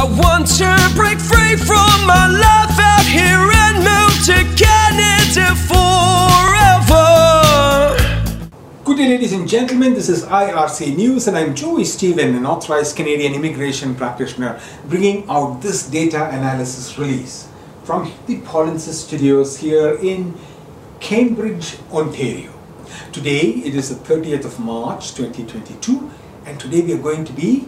I want to break free from my life out here and move to Canada forever. Good day, ladies and gentlemen. This is IRC News, and I'm Joey Stephen, an authorized Canadian immigration practitioner, bringing out this data analysis release from the Polinsys Studios here in Cambridge, Ontario. Today it is the 30th of March 2022, and today we are going to be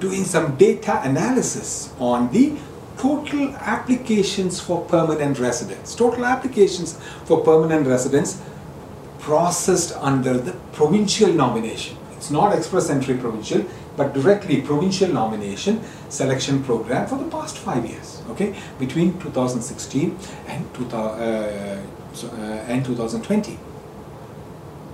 doing some data analysis on the total applications for permanent residence. Total applications for permanent residence processed under the provincial nomination. It's not express entry provincial, but directly provincial nomination selection program for the past five years, okay, between 2016 and, 2000, uh, uh, and 2020.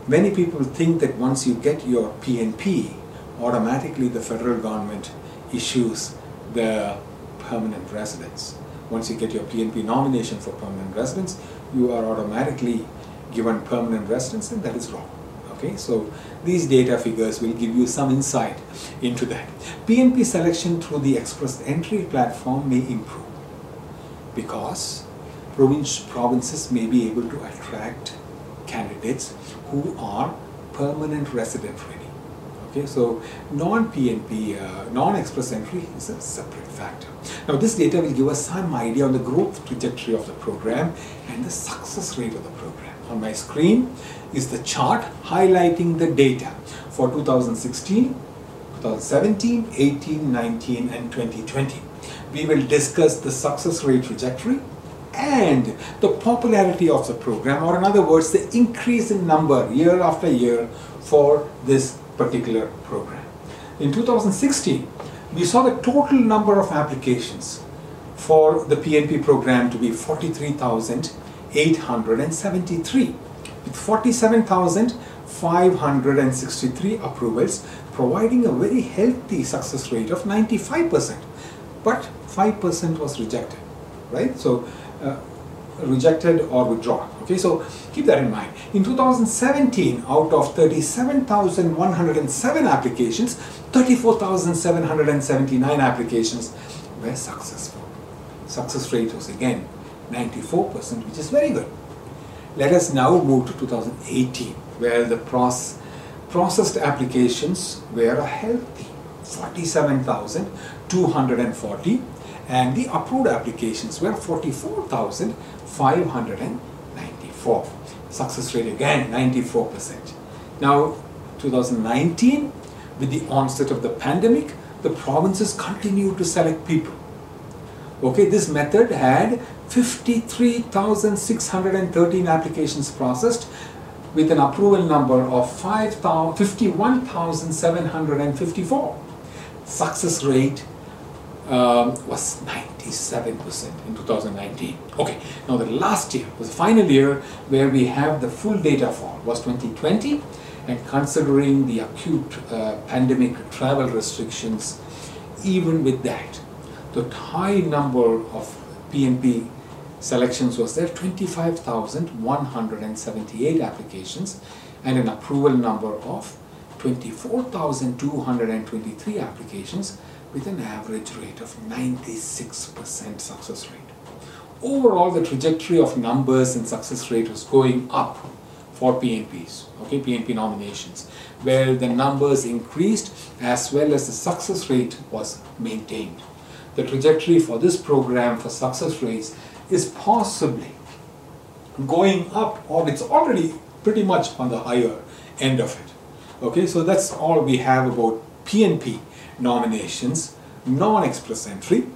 Many people think that once you get your PNP, automatically the federal government issues the permanent residence. Once you get your PNP nomination for permanent residence, you are automatically given permanent residence and that is wrong. Okay, so these data figures will give you some insight into that. PNP selection through the express entry platform may improve because provinces may be able to attract candidates who are permanent resident ready. Okay, so non-PNP, uh, non-express entry is a separate factor. Now this data will give us some idea on the growth trajectory of the program and the success rate of the program. On my screen is the chart highlighting the data for 2016, 2017, 18, 19 and 2020. We will discuss the success rate trajectory and the popularity of the program or in other words the increase in number year after year for this particular program. In 2016 we saw the total number of applications for the PNP program to be 43,873 with 47,563 approvals providing a very healthy success rate of 95% but 5% was rejected right so uh, rejected or withdrawn. Okay, so keep that in mind. In 2017, out of 37,107 applications, 34,779 applications were successful. Success rate was again 94%, which is very good. Let us now move to 2018, where the process, processed applications were a healthy 47,240 and the approved applications were 44,594. Success rate again 94%. Now 2019 with the onset of the pandemic the provinces continued to select people. Okay, this method had 53,613 applications processed with an approval number of 51,754. Success rate um, was 97% in 2019. Okay, now the last year was the final year where we have the full data for was 2020 and considering the acute uh, pandemic travel restrictions, even with that, the high number of PNP selections was there 25,178 applications and an approval number of 24,223 applications with an average rate of 96% success rate. Overall, the trajectory of numbers and success rate was going up for PNPs, okay, PNP nominations, where the numbers increased as well as the success rate was maintained. The trajectory for this program for success rates is possibly going up or it's already pretty much on the higher end of it. Okay, so that's all we have about PNP nominations, non-express entry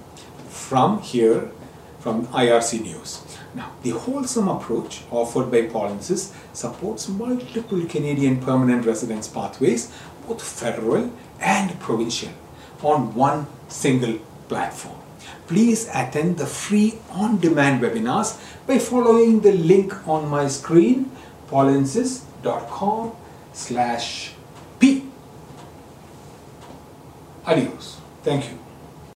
from here, from IRC News. Now, the wholesome approach offered by Polinsys supports multiple Canadian permanent residence pathways, both federal and provincial, on one single platform. Please attend the free on-demand webinars by following the link on my screen, polinsys.com slash Adios. Thank you.